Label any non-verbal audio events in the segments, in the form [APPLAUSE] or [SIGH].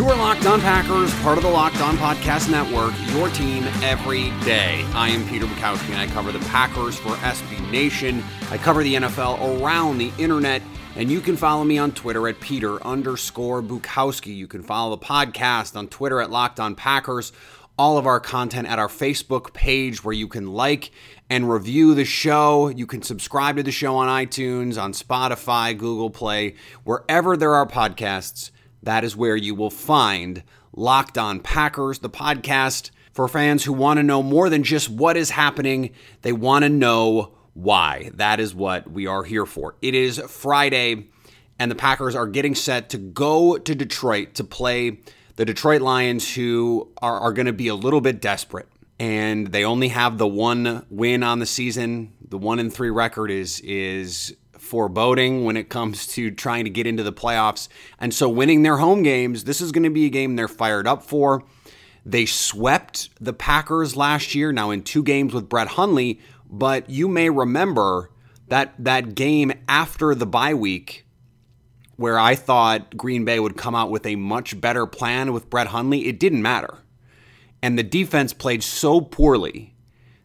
You are Locked On Packers, part of the Locked On Podcast Network, your team every day. I am Peter Bukowski, and I cover the Packers for SB Nation. I cover the NFL around the internet, and you can follow me on Twitter at Peter underscore Bukowski. You can follow the podcast on Twitter at Locked On Packers. All of our content at our Facebook page where you can like and review the show. You can subscribe to the show on iTunes, on Spotify, Google Play, wherever there are podcasts that is where you will find Locked On Packers, the podcast for fans who want to know more than just what is happening. They want to know why. That is what we are here for. It is Friday, and the Packers are getting set to go to Detroit to play the Detroit Lions, who are, are going to be a little bit desperate. And they only have the one win on the season. The one in three record is is foreboding when it comes to trying to get into the playoffs. And so, winning their home games, this is going to be a game they're fired up for. They swept the Packers last year, now in two games with Brett Hundley. But you may remember that that game after the bye week, where I thought Green Bay would come out with a much better plan with Brett Hundley, it didn't matter. And the defense played so poorly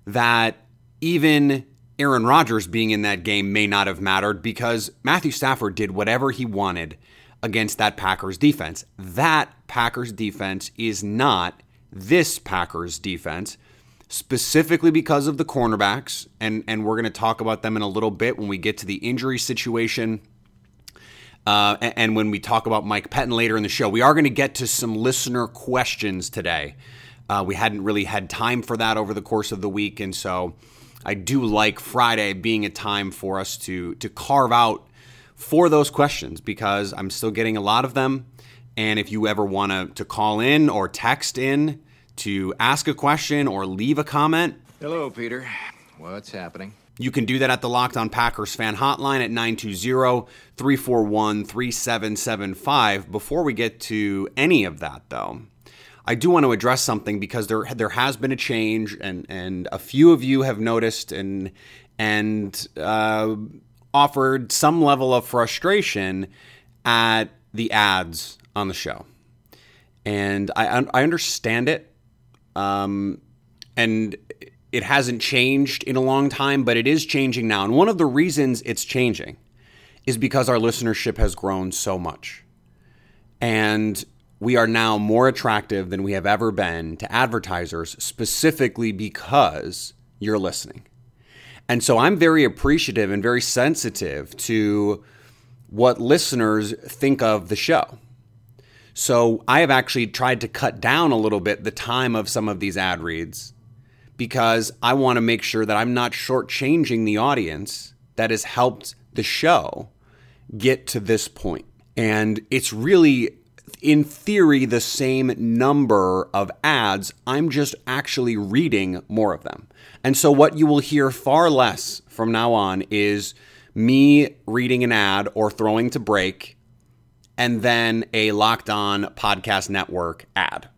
that even Aaron Rodgers being in that game may not have mattered because Matthew Stafford did whatever he wanted against that Packers defense. That Packers defense is not this Packers defense, specifically because of the cornerbacks. And, and we're going to talk about them in a little bit when we get to the injury situation. Uh, and, and when we talk about Mike Pettine later in the show, we are going to get to some listener questions today. Uh, we hadn't really had time for that over the course of the week. And so I do like Friday being a time for us to to carve out for those questions because I'm still getting a lot of them. And if you ever want to to call in or text in to ask a question or leave a comment, hello, Peter. What's happening? You can do that at the Locked On Packers fan hotline at 920 341 3775. Before we get to any of that, though, I do want to address something because there there has been a change, and and a few of you have noticed and and uh, offered some level of frustration at the ads on the show, and I I understand it, um, and it hasn't changed in a long time, but it is changing now, and one of the reasons it's changing is because our listenership has grown so much, and we are now more attractive than we have ever been to advertisers specifically because you're listening. And so I'm very appreciative and very sensitive to what listeners think of the show. So I have actually tried to cut down a little bit the time of some of these ad reads because I want to make sure that I'm not shortchanging the audience that has helped the show get to this point. And it's really in theory, the same number of ads. I'm just actually reading more of them. And so, what you will hear far less from now on is me reading an ad or throwing to break and then a locked on podcast network ad.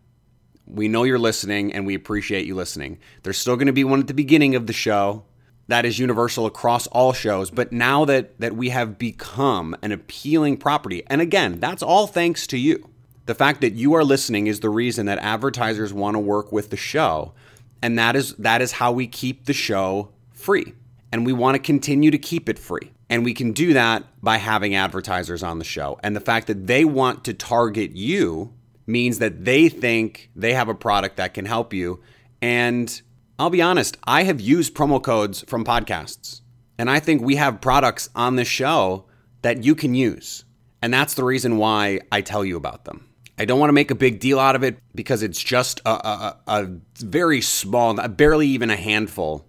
We know you're listening and we appreciate you listening. There's still going to be one at the beginning of the show that is universal across all shows. But now that that we have become an appealing property, and again, that's all thanks to you. The fact that you are listening is the reason that advertisers want to work with the show, and that is that is how we keep the show free. And we want to continue to keep it free. And we can do that by having advertisers on the show. And the fact that they want to target you means that they think they have a product that can help you. And I'll be honest, I have used promo codes from podcasts. And I think we have products on the show that you can use. And that's the reason why I tell you about them. I don't want to make a big deal out of it because it's just a, a, a very small, barely even a handful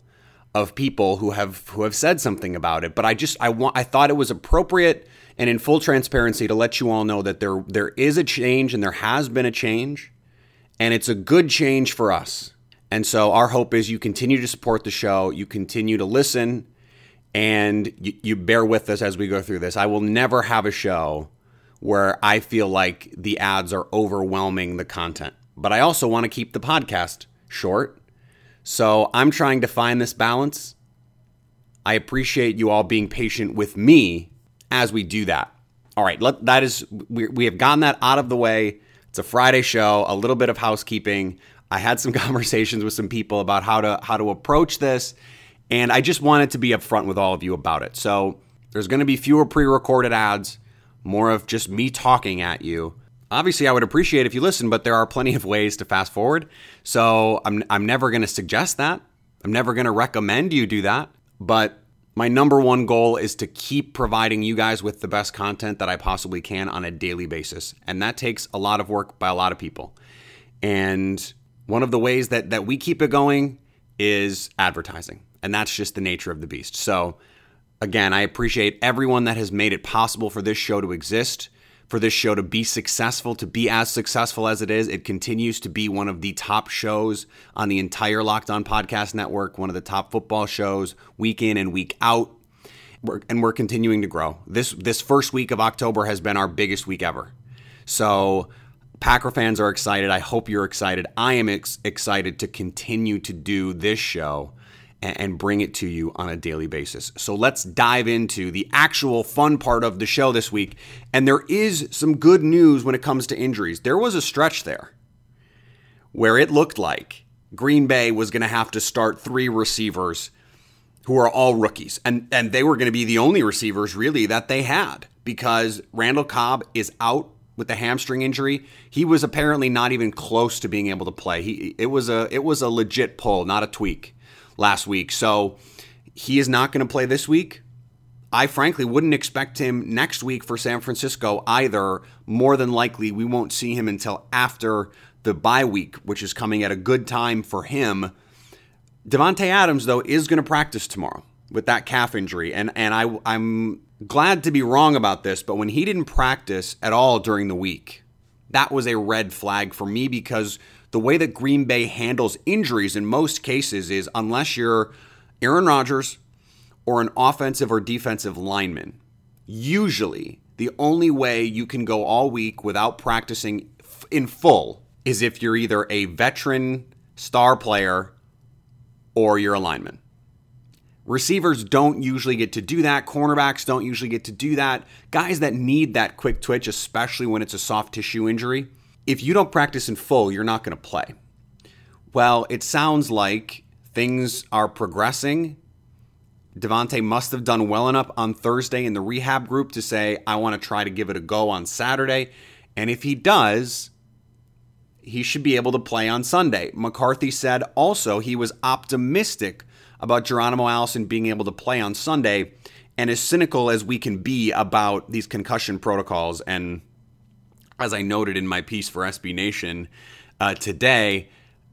of people who have who have said something about it. But I just I want I thought it was appropriate and in full transparency to let you all know that there there is a change and there has been a change, and it's a good change for us. And so our hope is you continue to support the show, you continue to listen, and you, you bear with us as we go through this. I will never have a show where I feel like the ads are overwhelming the content. But I also want to keep the podcast short. So I'm trying to find this balance. I appreciate you all being patient with me as we do that. All right, let, that is we, we have gotten that out of the way. It's a Friday show, a little bit of housekeeping. I had some [LAUGHS] conversations with some people about how to how to approach this, and I just wanted to be upfront with all of you about it. So there's going to be fewer pre-recorded ads more of just me talking at you. Obviously, I would appreciate if you listen, but there are plenty of ways to fast forward. So I'm, I'm never going to suggest that. I'm never going to recommend you do that. But my number one goal is to keep providing you guys with the best content that I possibly can on a daily basis. And that takes a lot of work by a lot of people. And one of the ways that, that we keep it going is advertising. And that's just the nature of the beast. So Again, I appreciate everyone that has made it possible for this show to exist, for this show to be successful, to be as successful as it is. It continues to be one of the top shows on the entire Locked On Podcast Network, one of the top football shows week in and week out. We're, and we're continuing to grow. This this first week of October has been our biggest week ever. So Packer fans are excited. I hope you're excited. I am ex- excited to continue to do this show and bring it to you on a daily basis. So let's dive into the actual fun part of the show this week. And there is some good news when it comes to injuries. There was a stretch there where it looked like Green Bay was going to have to start three receivers who are all rookies. And, and they were going to be the only receivers really that they had because Randall Cobb is out with the hamstring injury. He was apparently not even close to being able to play. He it was a it was a legit pull, not a tweak last week. So he is not going to play this week. I frankly wouldn't expect him next week for San Francisco either. More than likely, we won't see him until after the bye week, which is coming at a good time for him. Davante Adams, though, is going to practice tomorrow with that calf injury, and and I I'm glad to be wrong about this, but when he didn't practice at all during the week, that was a red flag for me because the way that Green Bay handles injuries in most cases is unless you're Aaron Rodgers or an offensive or defensive lineman, usually the only way you can go all week without practicing in full is if you're either a veteran star player or you're a lineman. Receivers don't usually get to do that. Cornerbacks don't usually get to do that. Guys that need that quick twitch, especially when it's a soft tissue injury, if you don't practice in full, you're not going to play. Well, it sounds like things are progressing. Davante must have done well enough on Thursday in the rehab group to say, I want to try to give it a go on Saturday. And if he does, he should be able to play on Sunday. McCarthy said also he was optimistic about Geronimo Allison being able to play on Sunday. And as cynical as we can be about these concussion protocols and as I noted in my piece for SB Nation uh, today,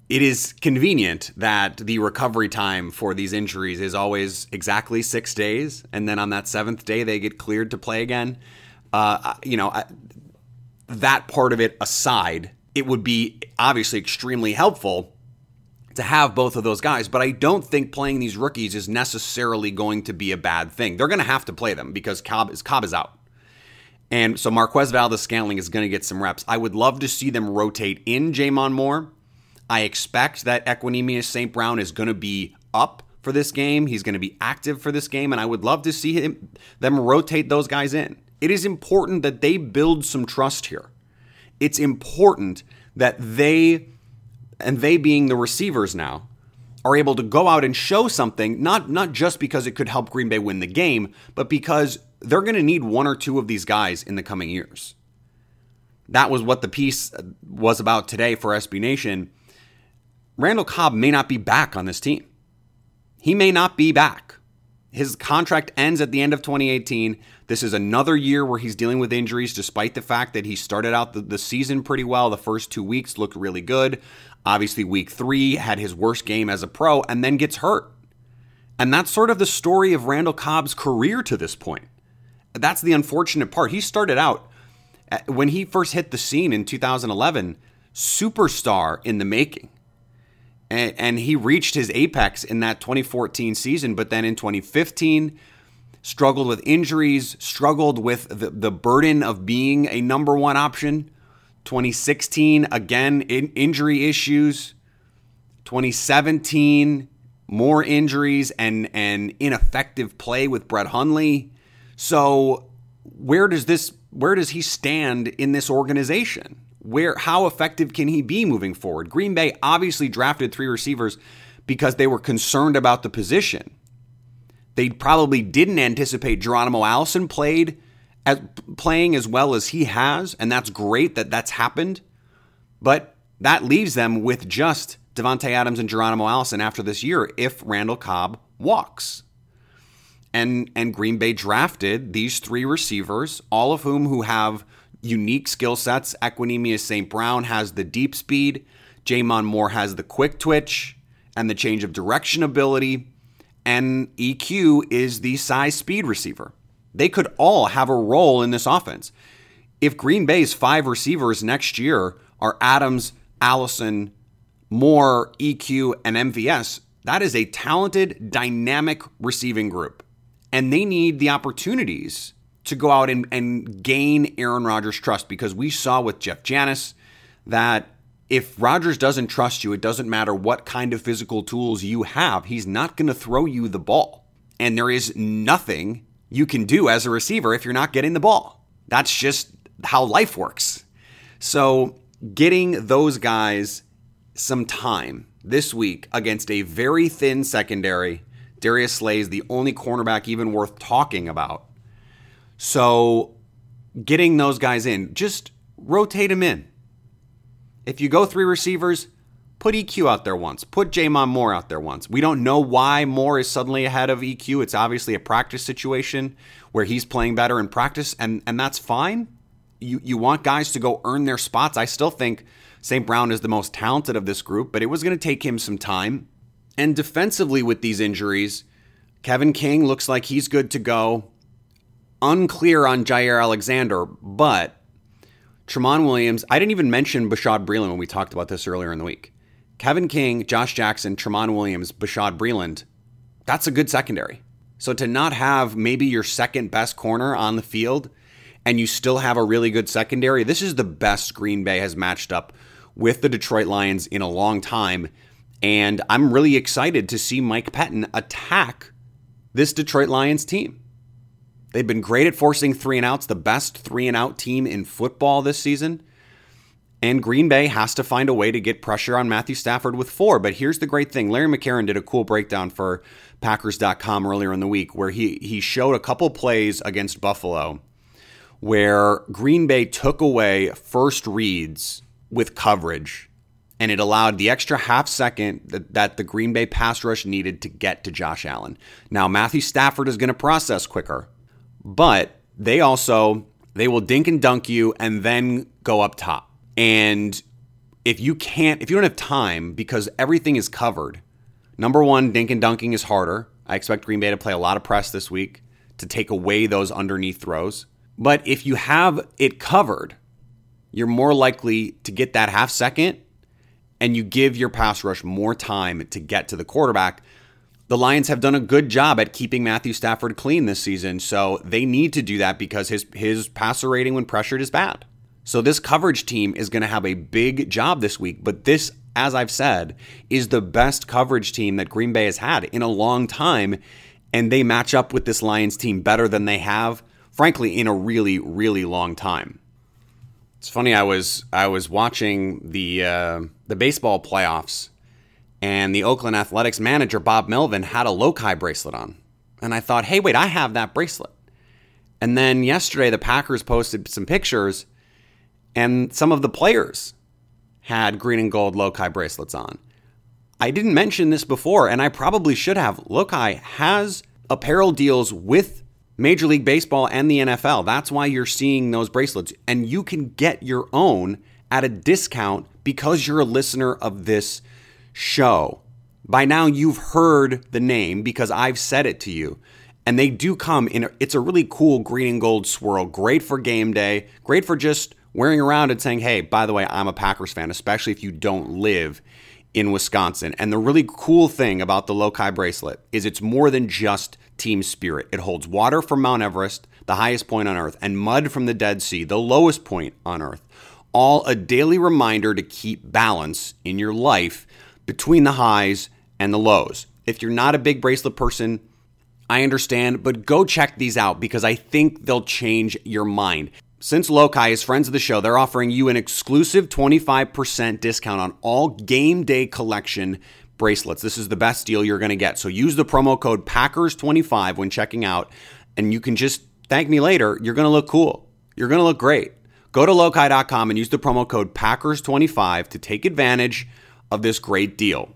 it is convenient that the recovery time for these injuries is always exactly six days, and then on that seventh day they get cleared to play again. Uh, you know, that part of it aside, it would be obviously extremely helpful to have both of those guys, but I don't think playing these rookies is necessarily going to be a bad thing. They're going to have to play them because Cobb is Cobb is out. And so Marquez Valdes Scantling is going to get some reps. I would love to see them rotate in J'Mon Moore. I expect that Equanimeous St. Brown is going to be up for this game. He's going to be active for this game, and I would love to see him, them rotate those guys in. It is important that they build some trust here. It's important that they, and they being the receivers now, are able to go out and show something, not not just because it could help Green Bay win the game, but because they're going to need one or two of these guys in the coming years. That was what the piece uh, was about today for SB Nation. Randall Cobb may not be back on this team. He may not be back. His contract ends at the end of 2018. This is another year where he's dealing with injuries, despite the fact that he started out the, the season pretty well. The first two weeks looked really good. Obviously, week three had his worst game as a pro and then gets hurt. And that's sort of the story of Randall Cobb's career to this point. That's the unfortunate part. He started out, uh, when he first hit the scene in 2011, superstar in the making. And, and he reached his apex in that 2014 season, but then in 2015, struggled with injuries, struggled with the, the burden of being a number one option 2016, again, in injury issues. 2017, more injuries and, and ineffective play with Brett Hundley. So where does this where does he stand in this organization? Where how effective can he be moving forward? Green Bay obviously drafted three receivers because they were concerned about the position. They probably didn't anticipate Geronimo Allison played as, playing as well as he has, and that's great that that's happened. But that leaves them with just Davante Adams and Geronimo Allison after this year if Randall Cobb walks. And and Green Bay drafted these three receivers, all of whom who have unique skill sets. Equanimeous St. Brown has the deep speed, J'Mon Moore has the quick twitch and the change of direction ability, and EQ is the size speed receiver. They could all have a role in this offense. If Green Bay's five receivers next year are Adams, Allison, Moore, EQ, and MVS, that is a talented, dynamic receiving group. And they need the opportunities to go out and, and gain Aaron Rodgers' trust because we saw with Jeff Janis that if Rodgers doesn't trust you, it doesn't matter what kind of physical tools you have, he's not going to throw you the ball. And there is nothing you can do as a receiver if you're not getting the ball. That's just how life works. So, getting those guys some time this week against a very thin secondary, Darius Slay is the only cornerback even worth talking about. So, getting those guys in, just rotate them in. If you go three receivers, Put EQ out there once. Put J'Mon Moore out there once. We don't know why Moore is suddenly ahead of EQ. It's obviously a practice situation where he's playing better in practice, and, and that's fine. You, you want guys to go earn their spots. I still think St. Brown is the most talented of this group, but it was going to take him some time. And defensively, with these injuries, Kevin King looks like he's good to go. Unclear on Jaire Alexander, but Tramon Williams, I didn't even mention Bashaud Breeland when we talked about this earlier in the week. Kevin King, Josh Jackson, Tramon Williams, Bashaud Breeland, that's a good secondary. So to not have maybe your second best corner on the field and you still have a really good secondary, this is the best Green Bay has matched up with the Detroit Lions in a long time. And I'm really excited to see Mike Pettine attack this Detroit Lions team. They've been great at forcing three and outs, the best three and out team in football this season. And Green Bay has to find a way to get pressure on Matthew Stafford with four. But here's the great thing Larry McCarren did a cool breakdown for Packers.com earlier in the week where he, he showed a couple plays against Buffalo where Green Bay took away first reads with coverage and it allowed the extra half second that, that the Green Bay pass rush needed to get to Josh Allen. Now, Matthew Stafford is going to process quicker, but they also they will dink and dunk you and then go up top. And if you can't, if you don't have time because everything is covered, number one, dink and dunking is harder. I expect Green Bay to play a lot of press this week to take away those underneath throws. But if you have it covered, you're more likely to get that half second and you give your pass rush more time to get to the quarterback. The Lions have done a good job at keeping Matthew Stafford clean this season, so they need to do that because his his passer rating when pressured is bad. So this coverage team is going to have a big job this week, but this as I've said is the best coverage team that Green Bay has had in a long time and they match up with this Lions team better than they have frankly in a really really long time. It's funny I was I was watching the uh, the baseball playoffs and the Oakland Athletics manager, Bob Melvin, had a Lokai bracelet on. And I thought, hey, wait, I have that bracelet. And then yesterday, the Packers posted some pictures, and some of the players had green and gold Lokai bracelets on. I didn't mention this before, and I probably should have. Lokai has apparel deals with Major League Baseball and the NFL. That's why you're seeing those bracelets. And you can get your own at a discount because you're a listener of this show. By now, you've heard the name because I've said it to you. And they do come in, a, it's a really cool green and gold swirl. Great for game day, great for just wearing around and saying, hey, by the way, I'm a Packers fan, especially if you don't live in Wisconsin. And the really cool thing about the Lokai bracelet is it's more than just team spirit. It holds water from Mount Everest, the highest point on Earth, and mud from the Dead Sea, the lowest point on Earth. All a daily reminder to keep balance in your life between the highs and the lows. If you're not a big bracelet person, I understand, but go check these out because I think they'll change your mind. Since Lokai is friends of the show, they're offering you an exclusive 25% discount on all game day collection bracelets. This is the best deal you're going to get. So use the promo code Packers25 when checking out, and you can just thank me later. You're going to look cool. You're going to look great. Go to lokai.com and use the promo code Packers25 to take advantage of this great deal.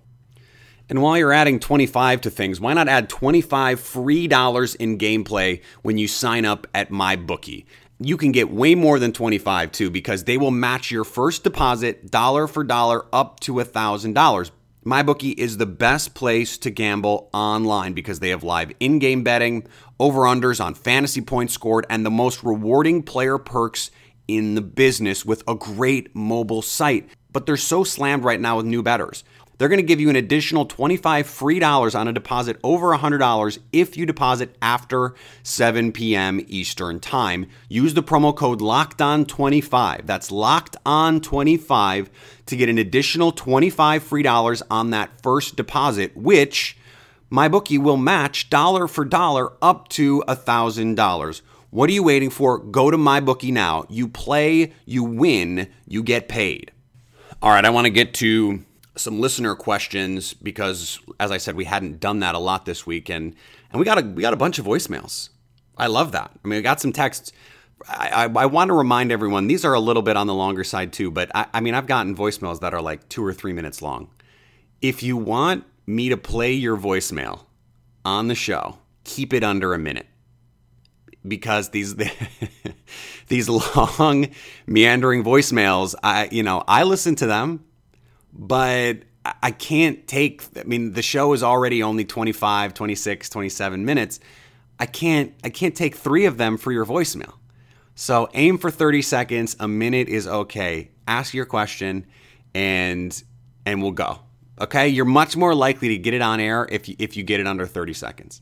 And while you're adding 25 to things, why not add 25 free dollars in gameplay when you sign up at MyBookie? You can get way more than 25 too because they will match your first deposit dollar for dollar up to $1,000. MyBookie is the best place to gamble online because they have live in game betting, over unders on fantasy points scored, and the most rewarding player perks in the business with a great mobile site but they're so slammed right now with new bettors. They're going to give you an additional 25 free dollars on a deposit over $100 if you deposit after 7 p.m. Eastern Time. Use the promo code LOCKEDON25. That's locked on 25 to get an additional 25 free dollars on that first deposit, which MyBookie will match dollar for dollar up to $1,000. What are you waiting for? Go to MyBookie now. You play, you win, you get paid. All right, I want to get to some listener questions because, as I said, we hadn't done that a lot this week, and and we got a we got a bunch of voicemails. I love that. I mean, we got some texts. I, I, I want to remind everyone these are a little bit on the longer side too, but I, I mean, I've gotten voicemails that are like two or three minutes long. If you want me to play your voicemail on the show, keep it under a minute because these [LAUGHS] these long meandering voicemails i you know i listen to them but i can't take i mean the show is already only 25 26 27 minutes. I can't i can't take 3 of them for your voicemail. So aim for 30 seconds. A minute is okay. Ask your question and and we'll go. Okay? You're much more likely to get it on air if you, if you get it under 30 seconds.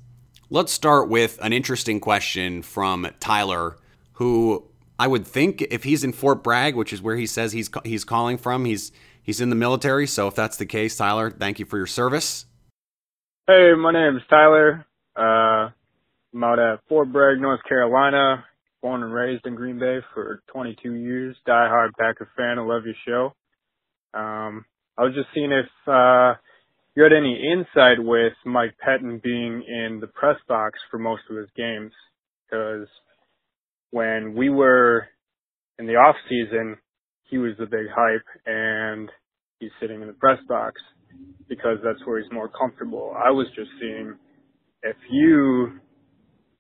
Let's start with an interesting question from Tyler, who I would think if he's in Fort Bragg, which is where he says he's he's calling from, he's he's in the military. So if that's the case, Tyler, thank you for your service. Hey, my name is Tyler. Uh, I'm out at Fort Bragg, North Carolina. Born and raised in Green Bay for 22 years. Die-hard Packer fan. I love your show. Um, I was just seeing if uh, you had any insight with Mike Pettine being in the press box for most of his games? Because when we were in the off season, he was the big hype, and he's sitting in the press box because that's where he's more comfortable. I was just seeing if you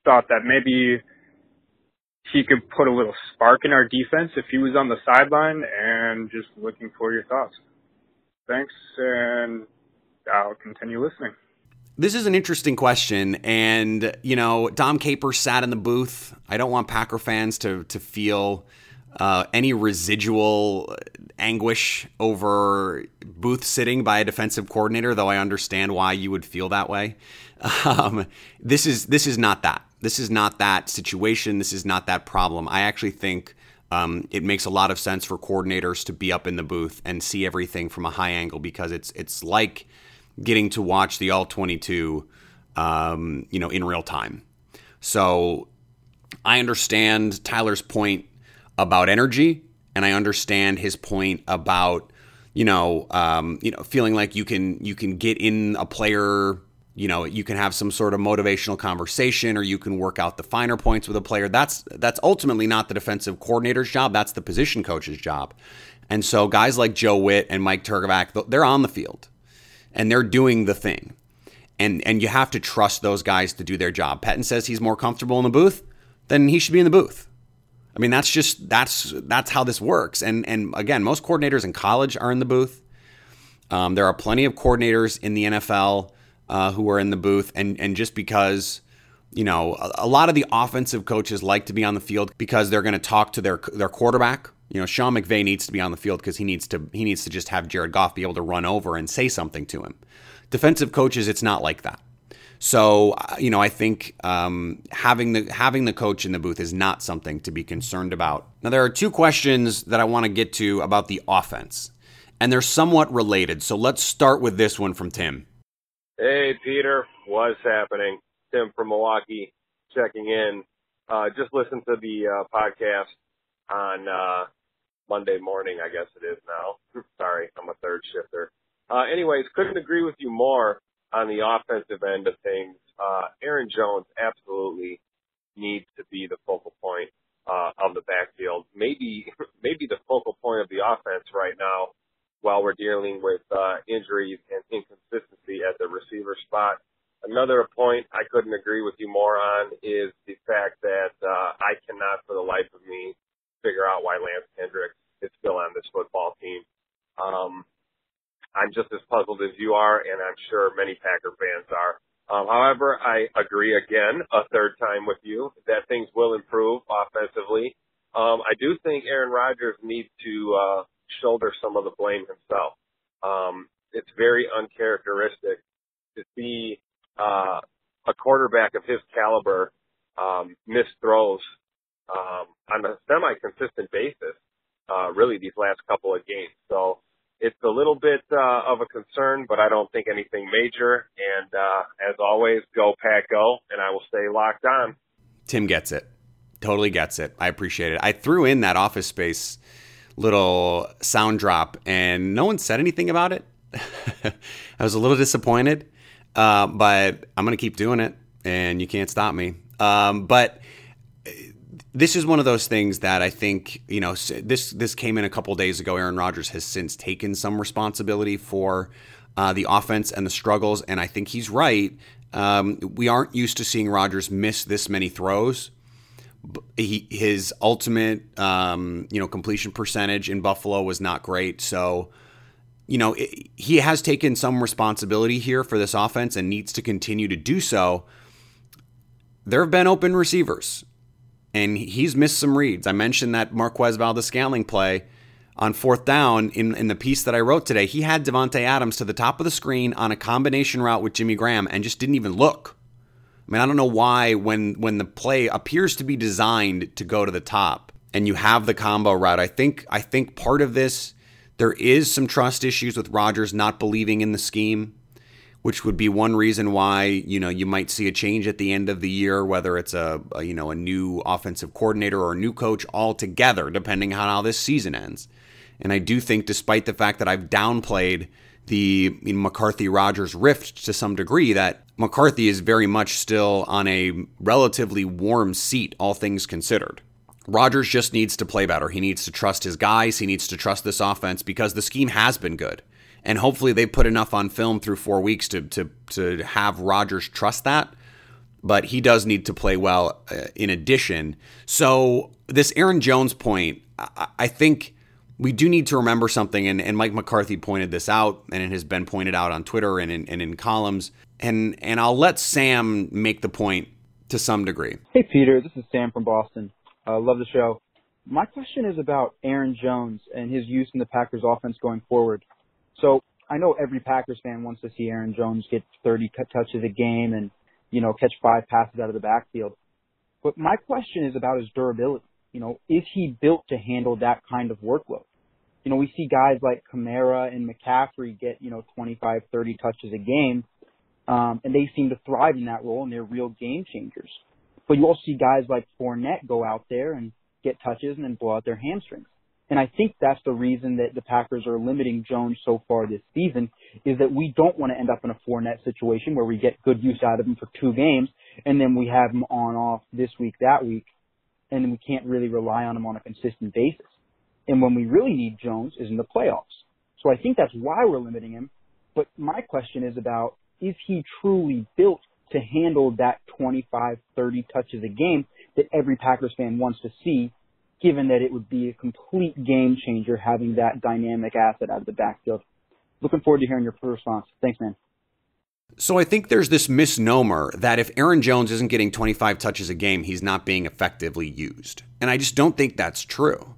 thought that maybe he could put a little spark in our defense if he was on the sideline and just looking for your thoughts. Thanks and I'll continue listening. This is an interesting question, and you know, Dom Capers sat in the booth. I don't want Packer fans to to feel uh, any residual anguish over booth sitting by a defensive coordinator, though I understand why you would feel that way. [LAUGHS] Um, this is this is not that. This is not that situation. This is not that problem. I actually think um, it makes a lot of sense for coordinators to be up in the booth and see everything from a high angle because it's it's like getting to watch the all 22 um, you know in real time so i understand tyler's point about energy and i understand his point about you know, um, you know, feeling like you can you can get in a player you know you can have some sort of motivational conversation or you can work out the finer points with a player. That's that's ultimately not the defensive coordinator's job that's the position coach's job. And so guys like joe Whitt and mike Trgovac, they're on the field and they're doing the thing. And and you have to trust those guys to do their job. Pettine says he's more comfortable in the booth then he should be in the booth i mean that's just that's that's how this works and and again most coordinators in college are in the booth um, there are plenty of coordinators in the nfl uh, who are in the booth, and and just because you know a, a lot of the offensive coaches like to be on the field because they're going to talk to their their quarterback. You know, Sean McVay needs to be on the field because he needs to he needs to just have Jared Goff be able to run over and say something to him. Defensive coaches, it's not like that. So uh, you know, I think um, having the having the coach in the booth is not something to be concerned about. Now, there are two questions that I want to get to about the offense, and they're somewhat related. So let's start with this one from Tim. Hey, Peter. What's happening? Tim from Milwaukee checking in. Uh, just listened to the uh, podcast on uh, Monday morning, I guess it is now. [LAUGHS] Sorry, I'm a third shifter. Uh, anyways, couldn't agree with you more on the offensive end of things. Uh, Aaron Jones absolutely needs to be the focal point uh, of the backfield. Maybe, [LAUGHS] maybe the focal point of the offense right now while we're dealing with uh, injuries and inconsistency at the receiver spot. Another point I couldn't agree with you more on is the fact that uh, I cannot for the life of me figure out why Lance Kendricks is still on this football team. Um, I'm just as puzzled as you are, and I'm sure many Packer fans are. Um, however, I agree again, a third time with you, that things will improve offensively. Um, I do think Aaron Rodgers needs to uh, shoulder some of the blame himself. Um, it's very uncharacteristic to see uh, a quarterback of his caliber um, miss throws um, on a semi-consistent basis. Uh, really, these last couple of games. So it's a little bit uh, of a concern, but I don't think anything major. And uh, as always, go pack go, and I will stay locked on. Tim gets it. Totally gets it. I appreciate it. I threw in that office space little sound drop, and no one said anything about it. [LAUGHS] I was a little disappointed, uh, but I'm to keep doing it, and you can't stop me. Um, but this is one of those things that I think you know. This this came in a couple days ago. Aaron Rodgers has since taken some responsibility for uh, the offense and the struggles, and I think he's right. Um, we aren't used to seeing Rodgers miss this many throws he, his ultimate um, you know completion percentage in Buffalo was not great. So you know it, he has taken some responsibility here for this offense and needs to continue to do so. There have been open receivers, and he's missed some reads. I mentioned that Marquez Valdes-Scantling play on fourth down in, in the piece that I wrote today. He had Davante Adams to the top of the screen on a combination route with Jimmy Graham and just didn't even look. I mean, I don't know why when when the play appears to be designed to go to the top and you have the combo route. I think I think part of this there is some trust issues with Rodgers not believing in the scheme, which would be one reason why you know you might see a change at the end of the year, whether it's a, a you know a new offensive coordinator or a new coach altogether, depending on how this season ends. And I do think, despite the fact that I've downplayed the McCarthy Rodgers rift to some degree, that McCarthy is very much still on a relatively warm seat, all things considered. Rodgers just needs to play better. He needs to trust his guys. He needs to trust this offense because the scheme has been good. And hopefully they put enough on film through four weeks to, to, to have Rodgers trust that. But he does need to play well uh, in addition. So, this Aaron Jones point, I, I think we do need to remember something, and, and Mike McCarthy pointed this out, and it has been pointed out on Twitter and in, and in columns and and I'll let Sam make the point to some degree. Hey Peter, this is Sam from Boston. Uh, love the show. My question is about Aaron Jones and his use in the Packers offense going forward. So I know every Packers fan wants to see Aaron Jones get 30 touches a game and you know catch five passes out of the backfield. But my question is about his durability. You know, is he built to handle that kind of workload? You know, we see guys like Kamara and McCaffrey get, you know, 25, 30 touches a game um, and they seem to thrive in that role, and they're real game changers. But you also see guys like Fournette go out there and get touches and then blow out their hamstrings. And I think that's the reason that the Packers are limiting Jones so far this season is that we don't want to end up in a Fournette situation where we get good use out of him for two games and then we have him on off this week, that week, and then we can't really rely on him on a consistent basis. And when we really need Jones is in the playoffs. So I think that's why we're limiting him. But my question is about is he truly built to handle that 25, 30 touches a game that every Packers fan wants to see, given that it would be a complete game changer having that dynamic asset out of the backfield. Looking forward to hearing your response. Thanks, man. So I think there's this misnomer that if Aaron Jones isn't getting 25 touches a game, he's not being effectively used. And I just don't think that's true.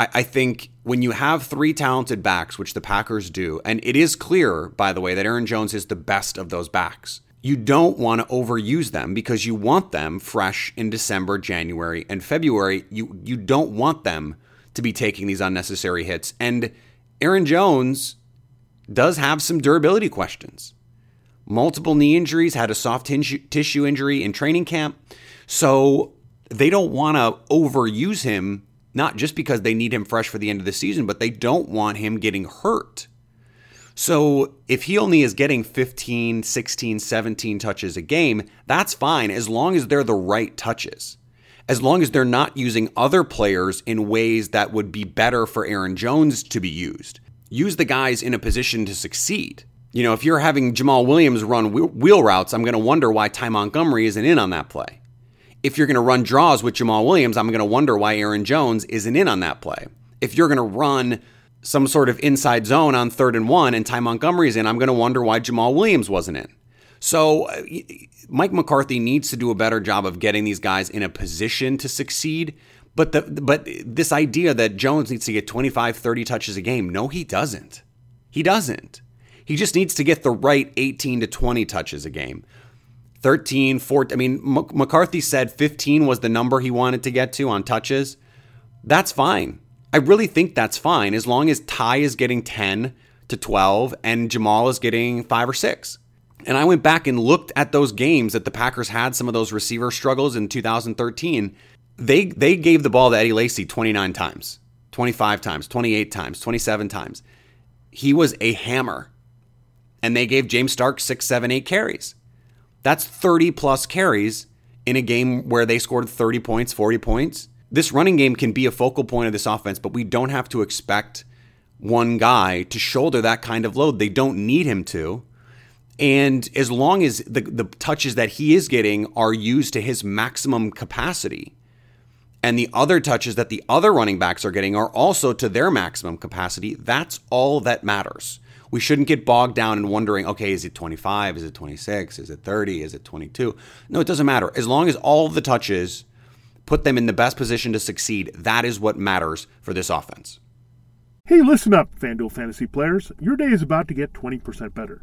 I, I, think when you have three talented backs, which the Packers do, and it is clear, by the way, that Aaron Jones is the best of those backs, you don't want to overuse them because you want them fresh in December, January, and February. You you don't want them to be taking these unnecessary hits. And Aaron Jones does have some durability questions multiple knee injuries, had a soft tissue injury in training camp. So they don't want to overuse him, not just because they need him fresh for the end of the season, but they don't want him getting hurt. So if he only is getting 15, 16, 17 touches a game, that's fine as long as they're the right touches. As long as they're not using other players in ways that would be better for Aaron Jones to be used. Use the guys in a position to succeed. You know, if you're having Jamaal Williams run wheel routes, I'm going to wonder why Ty Montgomery isn't in on that play. If you're going to run draws with Jamaal Williams, I'm going to wonder why Aaron Jones isn't in on that play. If you're going to run some sort of inside zone on third and one and Ty Montgomery's in, I'm going to wonder why Jamaal Williams wasn't in. So uh, Mike McCarthy needs to do a better job of getting these guys in a position to succeed. But the but this idea that Jones needs to get 25, 30 touches a game, no, he doesn't. He doesn't. He just needs to get the right 18 to 20 touches a game. 13, 14. I mean, McCarthy said 15 was the number he wanted to get to on touches. That's fine. I really think that's fine as long as Ty is getting 10 to 12 and Jamaal is getting five or six. And I went back and looked at those games that the Packers had some of those receiver struggles in 2013. They they gave the ball to Eddie Lacy 29 times, 25 times, 28 times, 27 times. He was a hammer and they gave James Stark six, seven, eight carries. That's 30 plus carries in a game where they scored 30 points, 40 points. This running game can be a focal point of this offense, but we don't have to expect one guy to shoulder that kind of load. They don't need him to. And as long as the, the touches that he is getting are used to his maximum capacity, and the other touches that the other running backs are getting are also to their maximum capacity, that's all that matters. We shouldn't get bogged down in wondering, okay, is it 25? Is it 26? Is it 30? Is it 22? No, it doesn't matter. As long as all the touches put them in the best position to succeed, that is what matters for this offense. Hey, listen up, FanDuel fantasy players. Your day is about to get 20% better.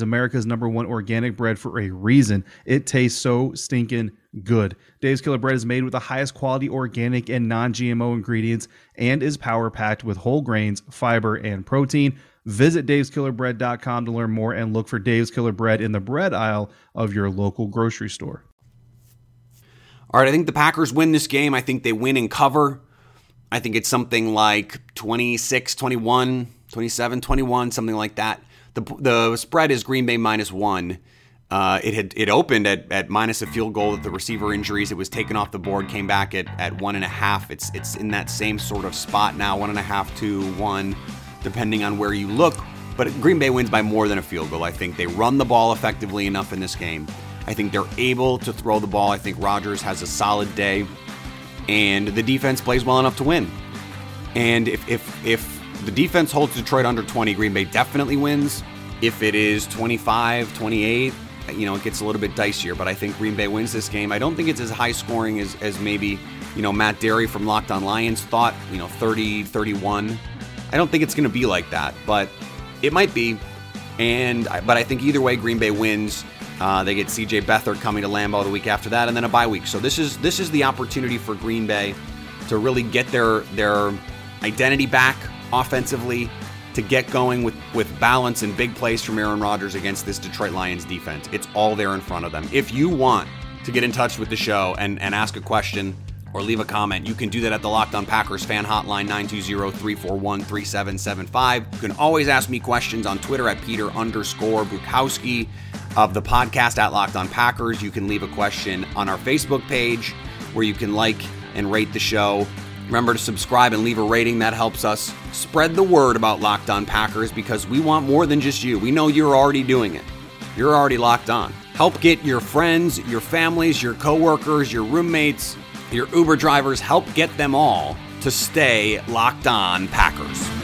is America's number one organic bread for a reason. It tastes so stinking good. Dave's Killer Bread is made with the highest quality organic and non GMO ingredients and is power packed with whole grains, fiber, and protein. Visit daveskillerbread.com to learn more and look for Dave's Killer Bread in the bread aisle of your local grocery store. All right, I think the Packers win this game. I think they win and cover. I think it's something like 26 21, 27 21, something like that. The, the spread is Green Bay minus one. Uh, it had it opened at, at minus a field goal with the receiver injuries. It was taken off the board, came back at, at one and a half. It's it's in that same sort of spot now, one and a half to one, depending on where you look. But Green Bay wins by more than a field goal. I think they run the ball effectively enough in this game. I think they're able to throw the ball. I think Rodgers has a solid day, and the defense plays well enough to win. And if if if the defense holds Detroit under 20, Green Bay definitely wins. If it is 25, 28, you know, it gets a little bit dicier, but I think Green Bay wins this game. I don't think it's as high scoring as, as maybe, you know, Matt Derry from Locked on Lions thought, you know, 30, 31. I don't think it's going to be like that, but it might be. And but I think either way, Green Bay wins. Uh, they get C.J. Beathard coming to Lambeau the week after that, and then a bye week. So this is this is the opportunity for Green Bay to really get their their identity back offensively, to get going with, with balance and big plays from Aaron Rodgers against this Detroit Lions defense. It's all there in front of them. If you want to get in touch with the show and, and ask a question or leave a comment, you can do that at the Locked On Packers fan hotline 920-341-3775. You can always ask me questions on Twitter at Peter underscore Bukowski of the podcast at Locked On Packers. You can leave a question on our Facebook page where you can like and rate the show. Remember to subscribe and leave a rating. That helps us spread the word about Locked On Packers because we want more than just you. We know you're already doing it. You're already locked on. Help get your friends, your families, your coworkers, your roommates, your Uber drivers, help get them all to stay locked on Packers.